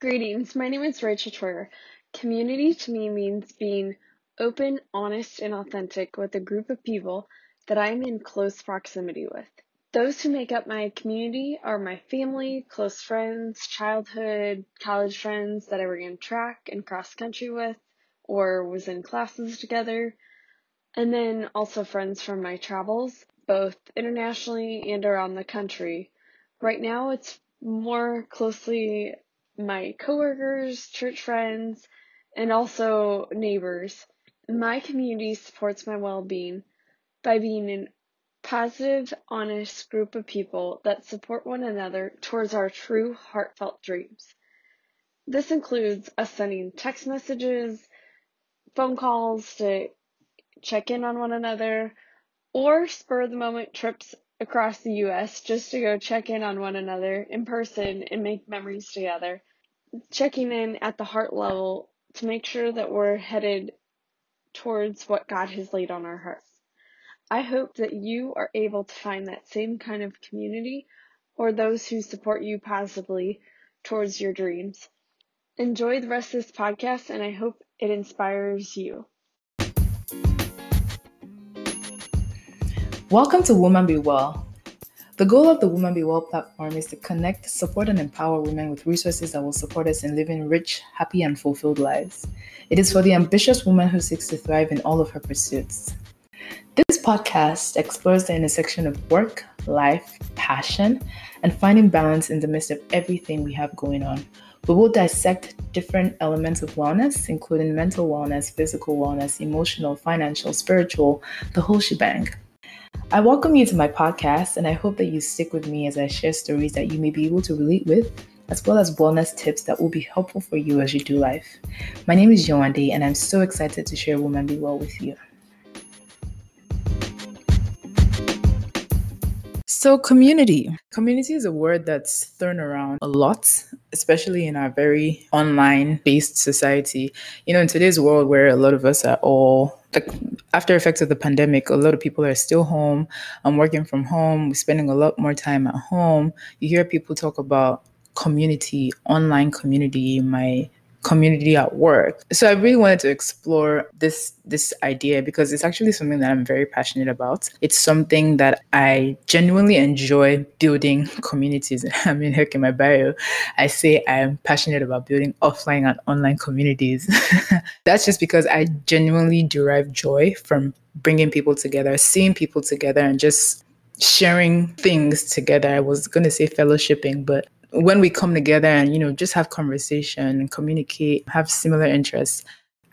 Greetings, my name is Rachel Troyer. Community to me means being open, honest, and authentic with a group of people that I am in close proximity with. Those who make up my community are my family, close friends, childhood, college friends that I ran track and cross country with or was in classes together, and then also friends from my travels, both internationally and around the country. Right now, it's more closely my coworkers, church friends, and also neighbors. My community supports my well being by being a positive, honest group of people that support one another towards our true, heartfelt dreams. This includes us sending text messages, phone calls to check in on one another, or spur the moment trips across the US just to go check in on one another in person and make memories together. Checking in at the heart level to make sure that we're headed towards what God has laid on our hearts. I hope that you are able to find that same kind of community or those who support you positively towards your dreams. Enjoy the rest of this podcast and I hope it inspires you. Welcome to Woman Be Well. The goal of the Woman Be Well platform is to connect, support, and empower women with resources that will support us in living rich, happy, and fulfilled lives. It is for the ambitious woman who seeks to thrive in all of her pursuits. This podcast explores the intersection of work, life, passion, and finding balance in the midst of everything we have going on. We will dissect different elements of wellness, including mental wellness, physical wellness, emotional, financial, spiritual, the whole shebang. I welcome you to my podcast, and I hope that you stick with me as I share stories that you may be able to relate with, as well as wellness tips that will be helpful for you as you do life. My name is Joande, and I'm so excited to share Woman Be Well with you. So, community. Community is a word that's thrown around a lot, especially in our very online based society. You know, in today's world where a lot of us are all like after effects of the pandemic, a lot of people are still home. I'm working from home, spending a lot more time at home. You hear people talk about community, online community, my community at work. So I really wanted to explore this this idea because it's actually something that I'm very passionate about. It's something that I genuinely enjoy building communities. I mean, heck in my bio, I say I'm passionate about building offline and online communities. That's just because I genuinely derive joy from bringing people together, seeing people together and just sharing things together. I was going to say fellowshipping, but when we come together and you know just have conversation and communicate have similar interests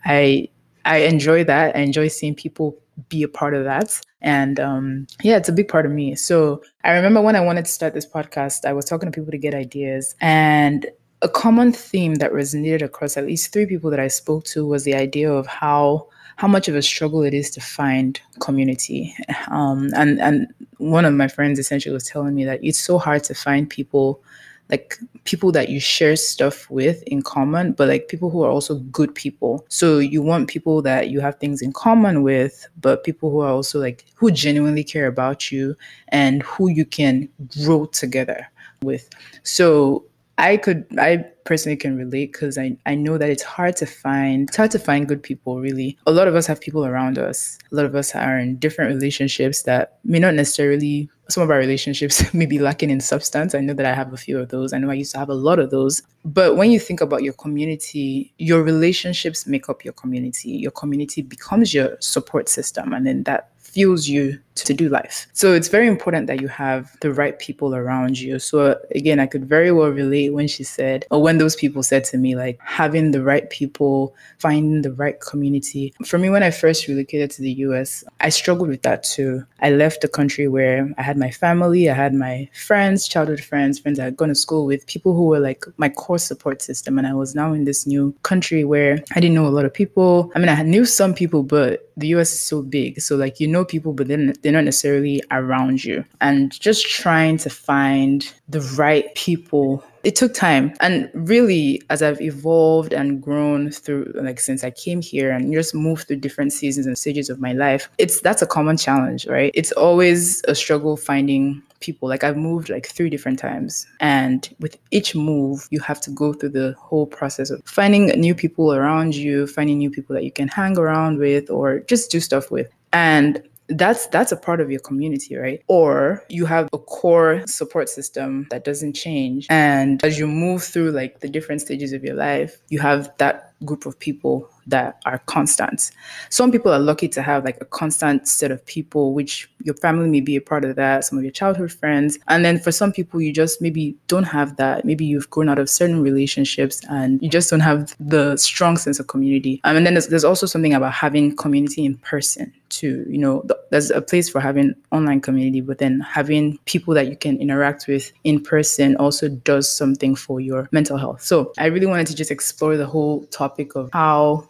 i i enjoy that. I enjoy seeing people be a part of that. And um, yeah it's a big part of me. So i remember when i wanted to start this podcast i was talking to people to get ideas. And a common theme that resonated across at least three people that i spoke to was the idea of how how much of a struggle it is to find community. Um, and and one of my friends essentially was telling me that it's so hard to find people like people that you share stuff with in common, but like people who are also good people. So you want people that you have things in common with, but people who are also like who genuinely care about you and who you can grow together with. So I could I personally can relate because I, I know that it's hard to find it's hard to find good people really. A lot of us have people around us. A lot of us are in different relationships that may not necessarily some of our relationships may be lacking in substance. I know that I have a few of those. I know I used to have a lot of those. But when you think about your community, your relationships make up your community. Your community becomes your support system. And then that fuels you to do life. So it's very important that you have the right people around you. So again, I could very well relate when she said, or when those people said to me, like having the right people, finding the right community. For me, when I first relocated to the US, I struggled with that too. I left the country where I had my family, I had my friends, childhood friends, friends I had gone to school with, people who were like my core support system. And I was now in this new country where I didn't know a lot of people. I mean, I knew some people, but the US is so big. So like you know people, but then they're not necessarily around you. And just trying to find the right people it took time and really as i've evolved and grown through like since i came here and just moved through different seasons and stages of my life it's that's a common challenge right it's always a struggle finding people. Like I've moved like three different times. And with each move, you have to go through the whole process of finding new people around you, finding new people that you can hang around with or just do stuff with. And that's that's a part of your community right or you have a core support system that doesn't change and as you move through like the different stages of your life you have that group of people that are constant. Some people are lucky to have like a constant set of people, which your family may be a part of that, some of your childhood friends. And then for some people, you just maybe don't have that. Maybe you've grown out of certain relationships and you just don't have the strong sense of community. Um, and then there's, there's also something about having community in person too. You know, th- there's a place for having online community, but then having people that you can interact with in person also does something for your mental health. So I really wanted to just explore the whole topic of how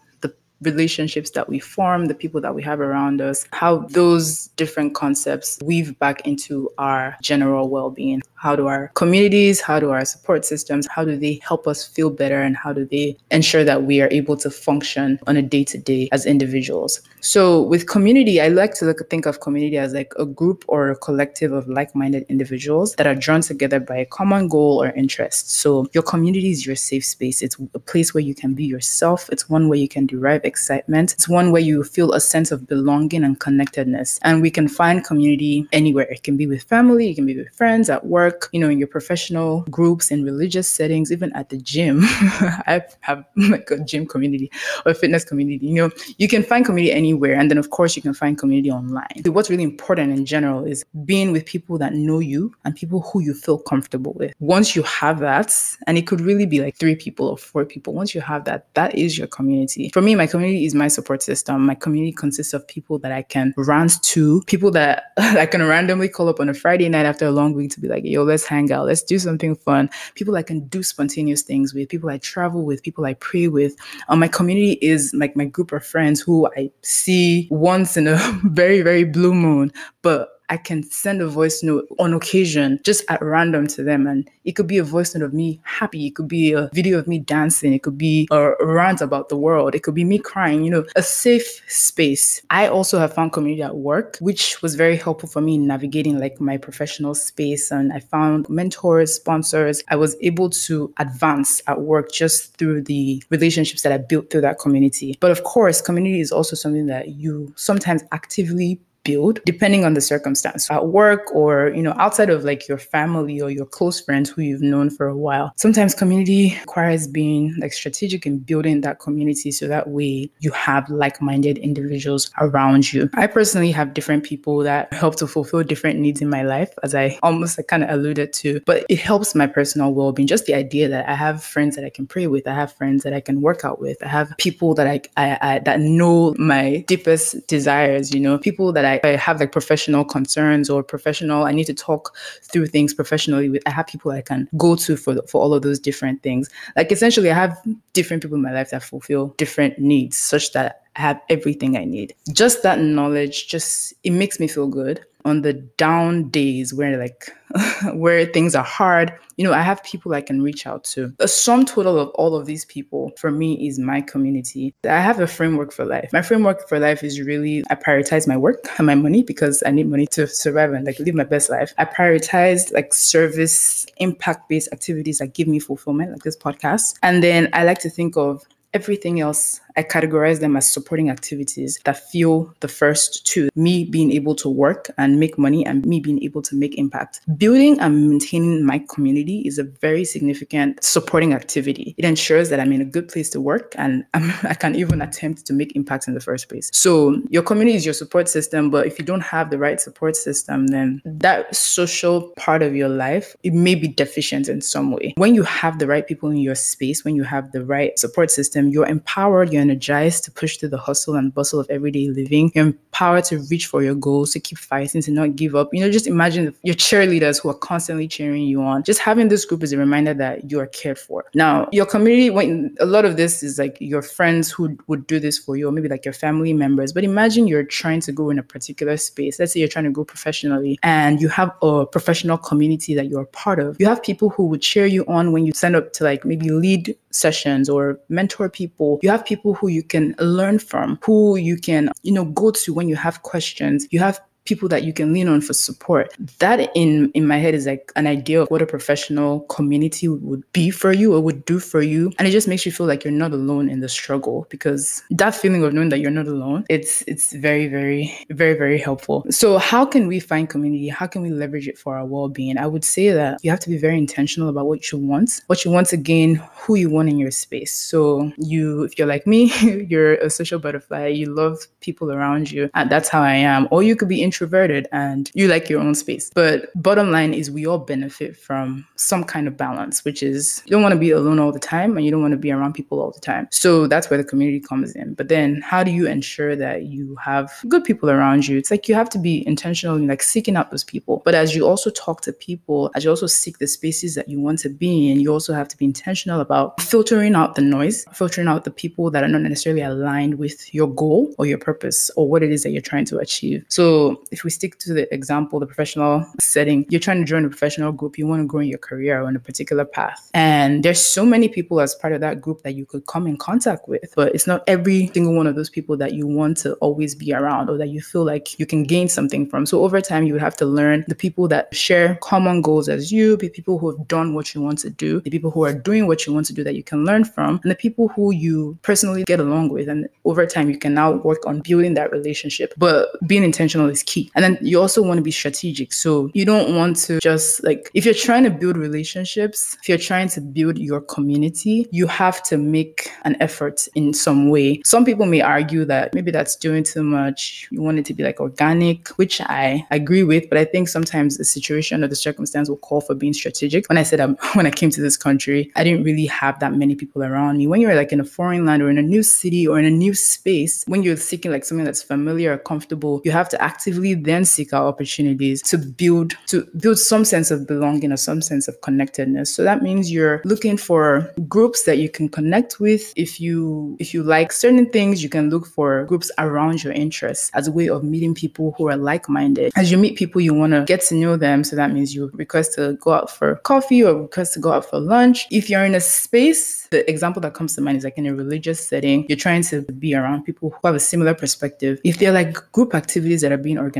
relationships that we form, the people that we have around us, how those different concepts weave back into our general well being. How do our communities, how do our support systems, how do they help us feel better, and how do they ensure that we are able to function on a day to day as individuals? So, with community, I like to look, think of community as like a group or a collective of like minded individuals that are drawn together by a common goal or interest. So, your community is your safe space. It's a place where you can be yourself, it's one where you can derive excitement. It's one where you feel a sense of belonging and connectedness. And we can find community anywhere. It can be with family, it can be with friends, at work, you know, in your professional groups, in religious settings, even at the gym. I have oh like a gym community or fitness community. You know, you can find community anywhere. And then, of course, you can find community online. What's really important in general is being with people that know you and people who you feel comfortable with. Once you have that, and it could really be like three people or four people, once you have that, that is your community. For me, my community is my support system. My community consists of people that I can rant to, people that I can randomly call up on a Friday night after a long week to be like, yo, let's hang out, let's do something fun. People I can do spontaneous things with, people I travel with, people I pray with. Um, my community is like my group of friends who I see once in a very, very blue moon, but I can send a voice note on occasion, just at random to them. And it could be a voice note of me happy. It could be a video of me dancing. It could be a rant about the world. It could be me crying, you know, a safe space. I also have found community at work, which was very helpful for me in navigating like my professional space. And I found mentors, sponsors. I was able to advance at work just through the relationships that I built through that community. But of course, community is also something that you sometimes actively build depending on the circumstance at work or you know outside of like your family or your close friends who you've known for a while. Sometimes community requires being like strategic in building that community so that way you have like-minded individuals around you. I personally have different people that help to fulfill different needs in my life as i almost like, kind of alluded to but it helps my personal well-being. Just the idea that i have friends that i can pray with i have friends that i can work out with i have people that i, I, I that know my deepest desires you know people that i I, have like professional concerns or professional, I need to talk through things professionally with, I have people I can go to for, for all of those different things. Like essentially, I have different people in my life that fulfill different needs such that I have everything I need. Just that knowledge, just, it makes me feel good. On the down days where like where things are hard you know i have people i can reach out to. The sum total of all of these people for me is my community. I have a framework for life. My framework for life is really i prioritize my work and my money because i need money to survive and like live my best life. I prioritize like service impact based activities that give me fulfillment like this podcast. And then i like to think of everything else I categorize them as supporting activities that fuel the first two me being able to work and make money and me being able to make impact. Building and maintaining my community is a very significant supporting activity. It ensures that I'm in a good place to work and I'm, i can even attempt to make impact in the first place. So, your community is your support system, but if you don't have the right support system, then that social part of your life, it may be deficient in some way. When you have the right people in your space, when you have the right support system, you're empowered, you're energized to push through the hustle and bustle of everyday living. You're empowered to reach for your goals, to keep fighting, to not give up. You know, just imagine your cheerleaders who are constantly cheering you on. Just having this group is a reminder that you are cared for. Now, your community, when a lot of this is like your friends who would do this for you, or maybe like your family members. But imagine you're trying to go in a particular space. Let's say you're trying to go professionally and you have a professional community that you're part of. You have people who would cheer you on when you sign up to like maybe lead sessions or mentor people. You have people who you can learn from, who you can, you know, go to when you have questions. You have people that you can lean on for support. That in in my head is like an idea of what a professional community would be for you or would do for you. And it just makes you feel like you're not alone in the struggle because that feeling of knowing that you're not alone, it's it's very, very, very, very helpful. So how can we find community? How can we leverage it for our well-being? I would say that you have to be very intentional about what you want, what you want to gain, who you want in your space. So you, if you're like me, you're a social butterfly, you love people around you, and that's how I am. Or you could be introverted and you like your own space. But bottom line is we all benefit from some kind of balance, which is you don't want to be alone all the time and you don't want to be around people all the time. So that's where the community comes in. But then how do you ensure that you have good people around you? It's like you have to be intentional in like seeking out those people. But as you also talk to people, as you also seek the spaces that you want to be in, you also have to be intentional about filtering out the noise, filtering out the people that are not necessarily aligned with your goal or your purpose or what it is that you're trying to achieve. So if we stick to the example, the professional setting, you're trying to join a professional group, you want to grow in your career on a particular path. And there's so many people as part of that group that you could come in contact with, but it's not every single one of those people that you want to always be around or that you feel like you can gain something from. So over time, you would have to learn the people that share common goals as you, the people who have done what you want to do, the people who are doing what you want to do that you can learn from, and the people who you personally get along with. And over time, you can now work on building that relationship. But being intentional is key. And then you also want to be strategic. So you don't want to just like, if you're trying to build relationships, if you're trying to build your community, you have to make an effort in some way. Some people may argue that maybe that's doing too much. You want it to be like organic, which I agree with. But I think sometimes the situation or the circumstance will call for being strategic. When I said when I came to this country, I didn't really have that many people around me. When you're like in a foreign land or in a new city or in a new space, when you're seeking like something that's familiar or comfortable, you have to actively then seek out opportunities to build to build some sense of belonging or some sense of connectedness. So that means you're looking for groups that you can connect with. If you if you like certain things, you can look for groups around your interests as a way of meeting people who are like-minded. As you meet people, you want to get to know them. So that means you request to go out for coffee or request to go out for lunch. If you're in a space, the example that comes to mind is like in a religious setting, you're trying to be around people who have a similar perspective. If they're like group activities that are being organized,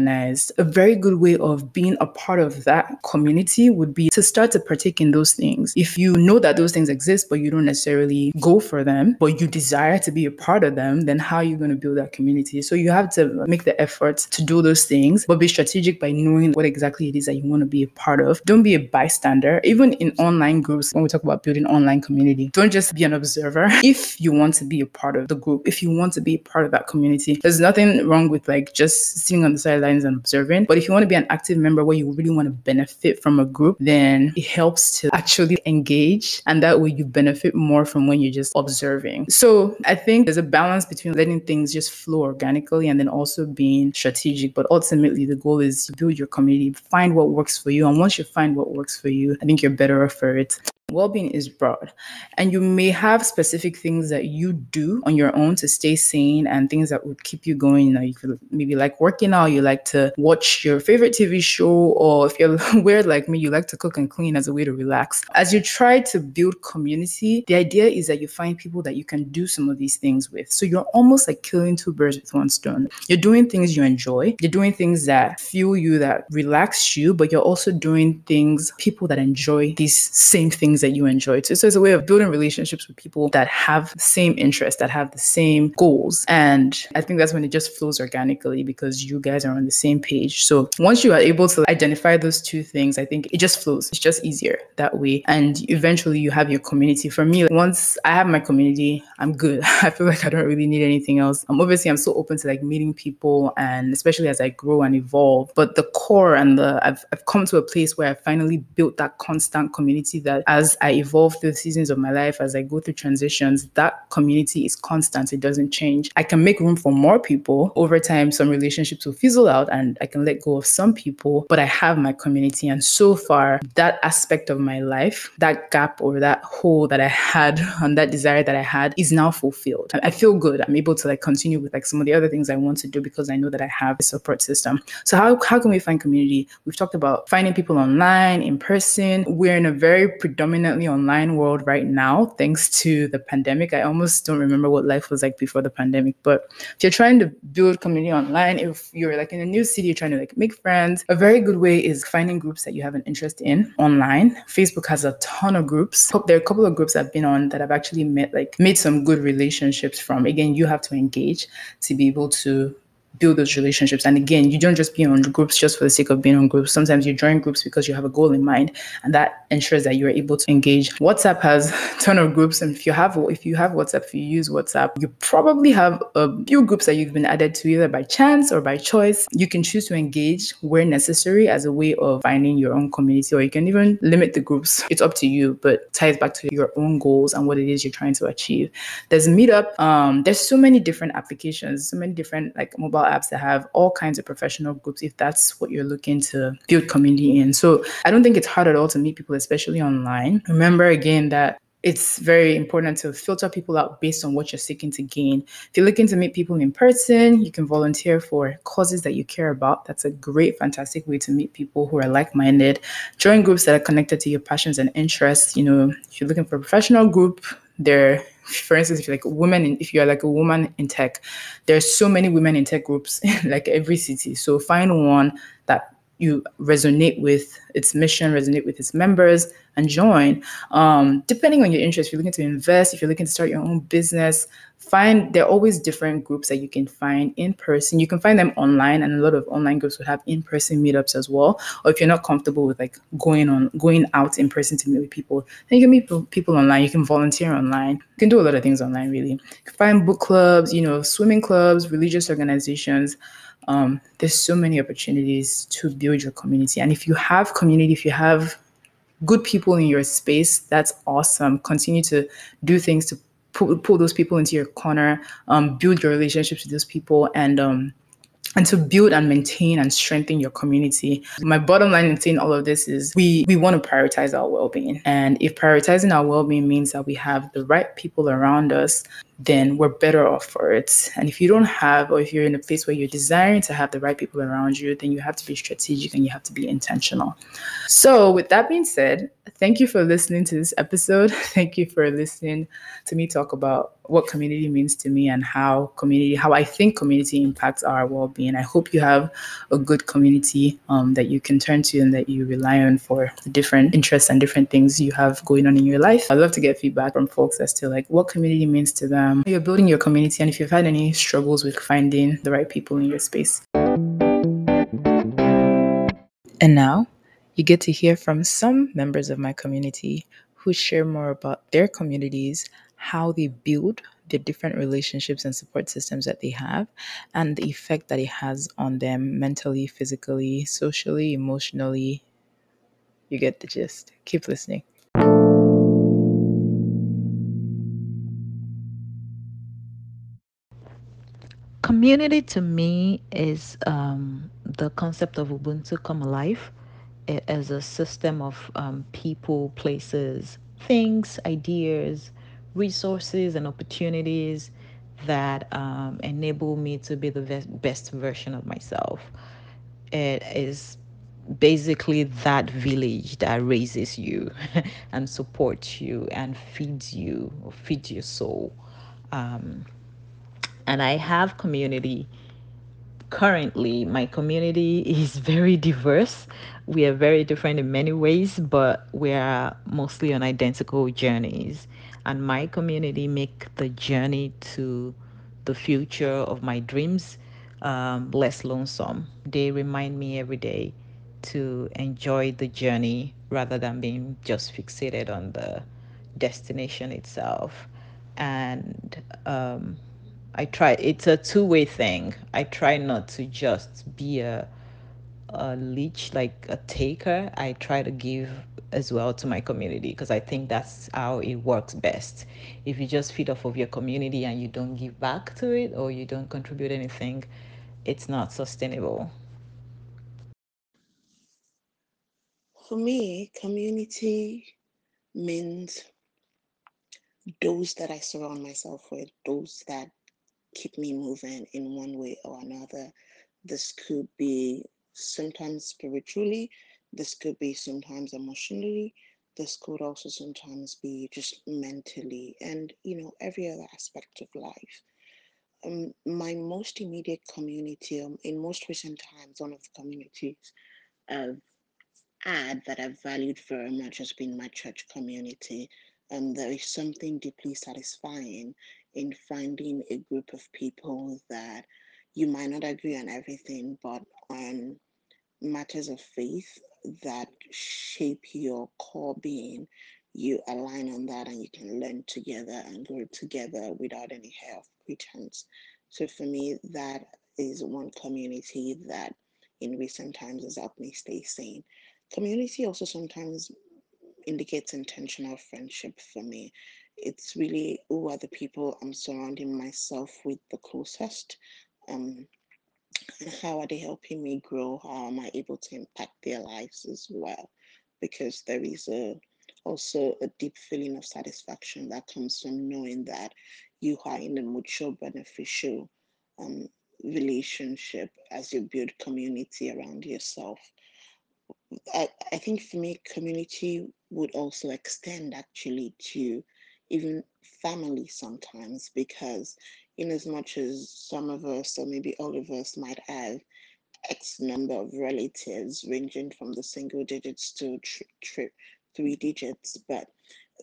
a very good way of being a part of that community would be to start to partake in those things. If you know that those things exist, but you don't necessarily go for them, but you desire to be a part of them, then how are you going to build that community? So you have to make the effort to do those things, but be strategic by knowing what exactly it is that you want to be a part of. Don't be a bystander. Even in online groups, when we talk about building online community, don't just be an observer. If you want to be a part of the group, if you want to be a part of that community, there's nothing wrong with like just sitting on the sidelines and observing. But if you want to be an active member where you really want to benefit from a group, then it helps to actually engage. And that way you benefit more from when you're just observing. So I think there's a balance between letting things just flow organically and then also being strategic. But ultimately, the goal is to build your community, find what works for you. And once you find what works for you, I think you're better off for it. Well-being is broad, and you may have specific things that you do on your own to stay sane and things that would keep you going. You know, you could maybe like working out, you like to watch your favorite TV show, or if you're weird like me, you like to cook and clean as a way to relax. As you try to build community, the idea is that you find people that you can do some of these things with. So you're almost like killing two birds with one stone. You're doing things you enjoy, you're doing things that fuel you, that relax you, but you're also doing things people that enjoy these same things things that you enjoy too. So it's a way of building relationships with people that have the same interests, that have the same goals. And I think that's when it just flows organically because you guys are on the same page. So once you are able to identify those two things, I think it just flows. It's just easier that way. And eventually you have your community. For me, once I have my community, I'm good. I feel like I don't really need anything else. Um, obviously, I'm so open to like meeting people and especially as I grow and evolve. But the core and the I've, I've come to a place where I finally built that constant community that as I evolve through seasons of my life, as I go through transitions, that community is constant. It doesn't change. I can make room for more people. Over time, some relationships will fizzle out and I can let go of some people, but I have my community. And so far, that aspect of my life, that gap or that hole that I had and that desire that I had is now fulfilled. I feel good. I'm able to like continue with like some of the other things I want to do because I know that I have a support system. So how, how can we find community? We've talked about finding people online, in person. We're in a very predominant predominantly online world right now, thanks to the pandemic. I almost don't remember what life was like before the pandemic. But if you're trying to build community online, if you're like in a new city, you're trying to like make friends, a very good way is finding groups that you have an interest in online. Facebook has a ton of groups. There are a couple of groups I've been on that I've actually met like made some good relationships from. Again, you have to engage to be able to build those relationships. And again, you don't just be on groups just for the sake of being on groups. Sometimes you join groups because you have a goal in mind, and that ensures that you're able to engage. WhatsApp has a ton of groups, and if you have if you have WhatsApp, if you use WhatsApp, you probably have a few groups that you've been added to either by chance or by choice. You can choose to engage where necessary as a way of finding your own community, or you can even limit the groups. It's up to you, but ties back to your own goals and what it is you're trying to achieve. There's Meetup. Um, there's so many different applications, so many different like mobile apps that have all kinds of professional groups if that's what you're looking to build community in. So I don't think it's hard at all to meet people, especially online. Remember again that it's very important to filter people out based on what you're seeking to gain. If you're looking to meet people in person, you can volunteer for causes that you care about. That's a great, fantastic way to meet people who are like minded. Join groups that are connected to your passions and interests. You know, if you're looking for a professional group, there for instance, if you're like a woman, in, if you're like a woman in tech, there's so many women in tech groups, like every city. So find one that you resonate with its mission, resonate with its members, and join. Um, depending on your interest, if you're looking to invest, if you're looking to start your own business, find there are always different groups that you can find in person. You can find them online, and a lot of online groups will have in-person meetups as well. Or if you're not comfortable with like going on going out in person to meet with people, then you can meet people online. You can volunteer online. You can do a lot of things online. Really, you can find book clubs, you know, swimming clubs, religious organizations. Um, there's so many opportunities to build your community, and if you have community, if you have good people in your space, that's awesome. Continue to do things to pull, pull those people into your corner, um, build your relationships with those people, and um, and to build and maintain and strengthen your community. My bottom line in saying all of this is we we want to prioritize our well-being. And if prioritizing our well-being means that we have the right people around us then we're better off for it. And if you don't have, or if you're in a place where you're desiring to have the right people around you, then you have to be strategic and you have to be intentional. So, with that being said, thank you for listening to this episode. Thank you for listening to me talk about what community means to me and how community, how I think community impacts our well being. I hope you have a good community um, that you can turn to and that you rely on for the different interests and different things you have going on in your life. I'd love to get feedback from folks as to like what community means to them um, you're building your community and if you've had any struggles with finding the right people in your space. And now you get to hear from some members of my community who share more about their communities, how they build the different relationships and support systems that they have, and the effect that it has on them mentally, physically, socially, emotionally. You get the gist. Keep listening. Community to me is um, the concept of Ubuntu come alive as a system of um, people, places, things, ideas, resources, and opportunities that um, enable me to be the best version of myself. It is basically that village that raises you and supports you and feeds you feeds your soul. Um, and I have community. Currently, my community is very diverse. We are very different in many ways, but we are mostly on identical journeys. And my community make the journey to the future of my dreams um, less lonesome. They remind me every day to enjoy the journey rather than being just fixated on the destination itself. And um, I try. It's a two-way thing. I try not to just be a a leech, like a taker. I try to give as well to my community because I think that's how it works best. If you just feed off of your community and you don't give back to it or you don't contribute anything, it's not sustainable. For me, community means those that I surround myself with, those that keep me moving in one way or another. This could be sometimes spiritually, this could be sometimes emotionally, this could also sometimes be just mentally and you know every other aspect of life um, my most immediate community um, in most recent times one of the communities I've had that I've valued very much has been my church community and there is something deeply satisfying in finding a group of people that you might not agree on everything but on matters of faith that shape your core being, you align on that and you can learn together and grow together without any of pretense. So for me, that is one community that in recent times has helped me stay sane. Community also sometimes indicates intentional friendship for me. It's really who are the people I'm surrounding myself with the closest. Um, and how are they helping me grow? How am I able to impact their lives as well? Because there is a also a deep feeling of satisfaction that comes from knowing that you are in a mutual beneficial um, relationship as you build community around yourself. I, I think for me, community would also extend actually to even family sometimes because in as much as some of us or maybe all of us might have X number of relatives ranging from the single digits to tri- tri- three digits, but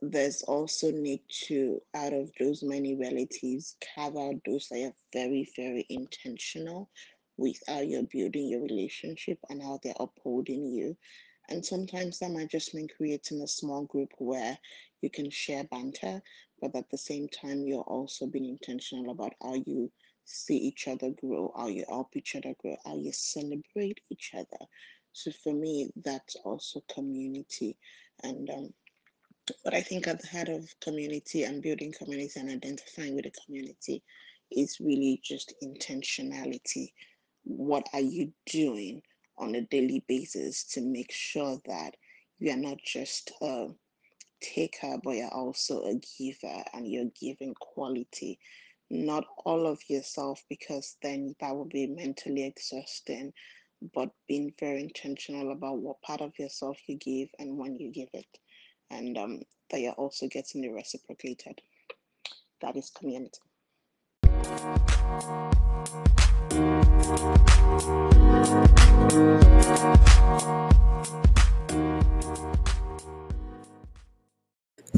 there's also need to out of those many relatives carve out those that are very very intentional with how you're building your relationship and how they're upholding you and sometimes that might just mean creating a small group where you can share banter but at the same time you're also being intentional about how you see each other grow how you help each other grow how you celebrate each other. So for me that's also community. And um, but I think at the heart of community and building community and identifying with the community is really just intentionality. What are you doing on a daily basis to make sure that you are not just a taker, but you're also a giver and you're giving quality, not all of yourself, because then that will be mentally exhausting, but being very intentional about what part of yourself you give and when you give it and um, that you're also getting it reciprocated. That is community.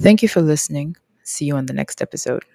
Thank you for listening. See you on the next episode.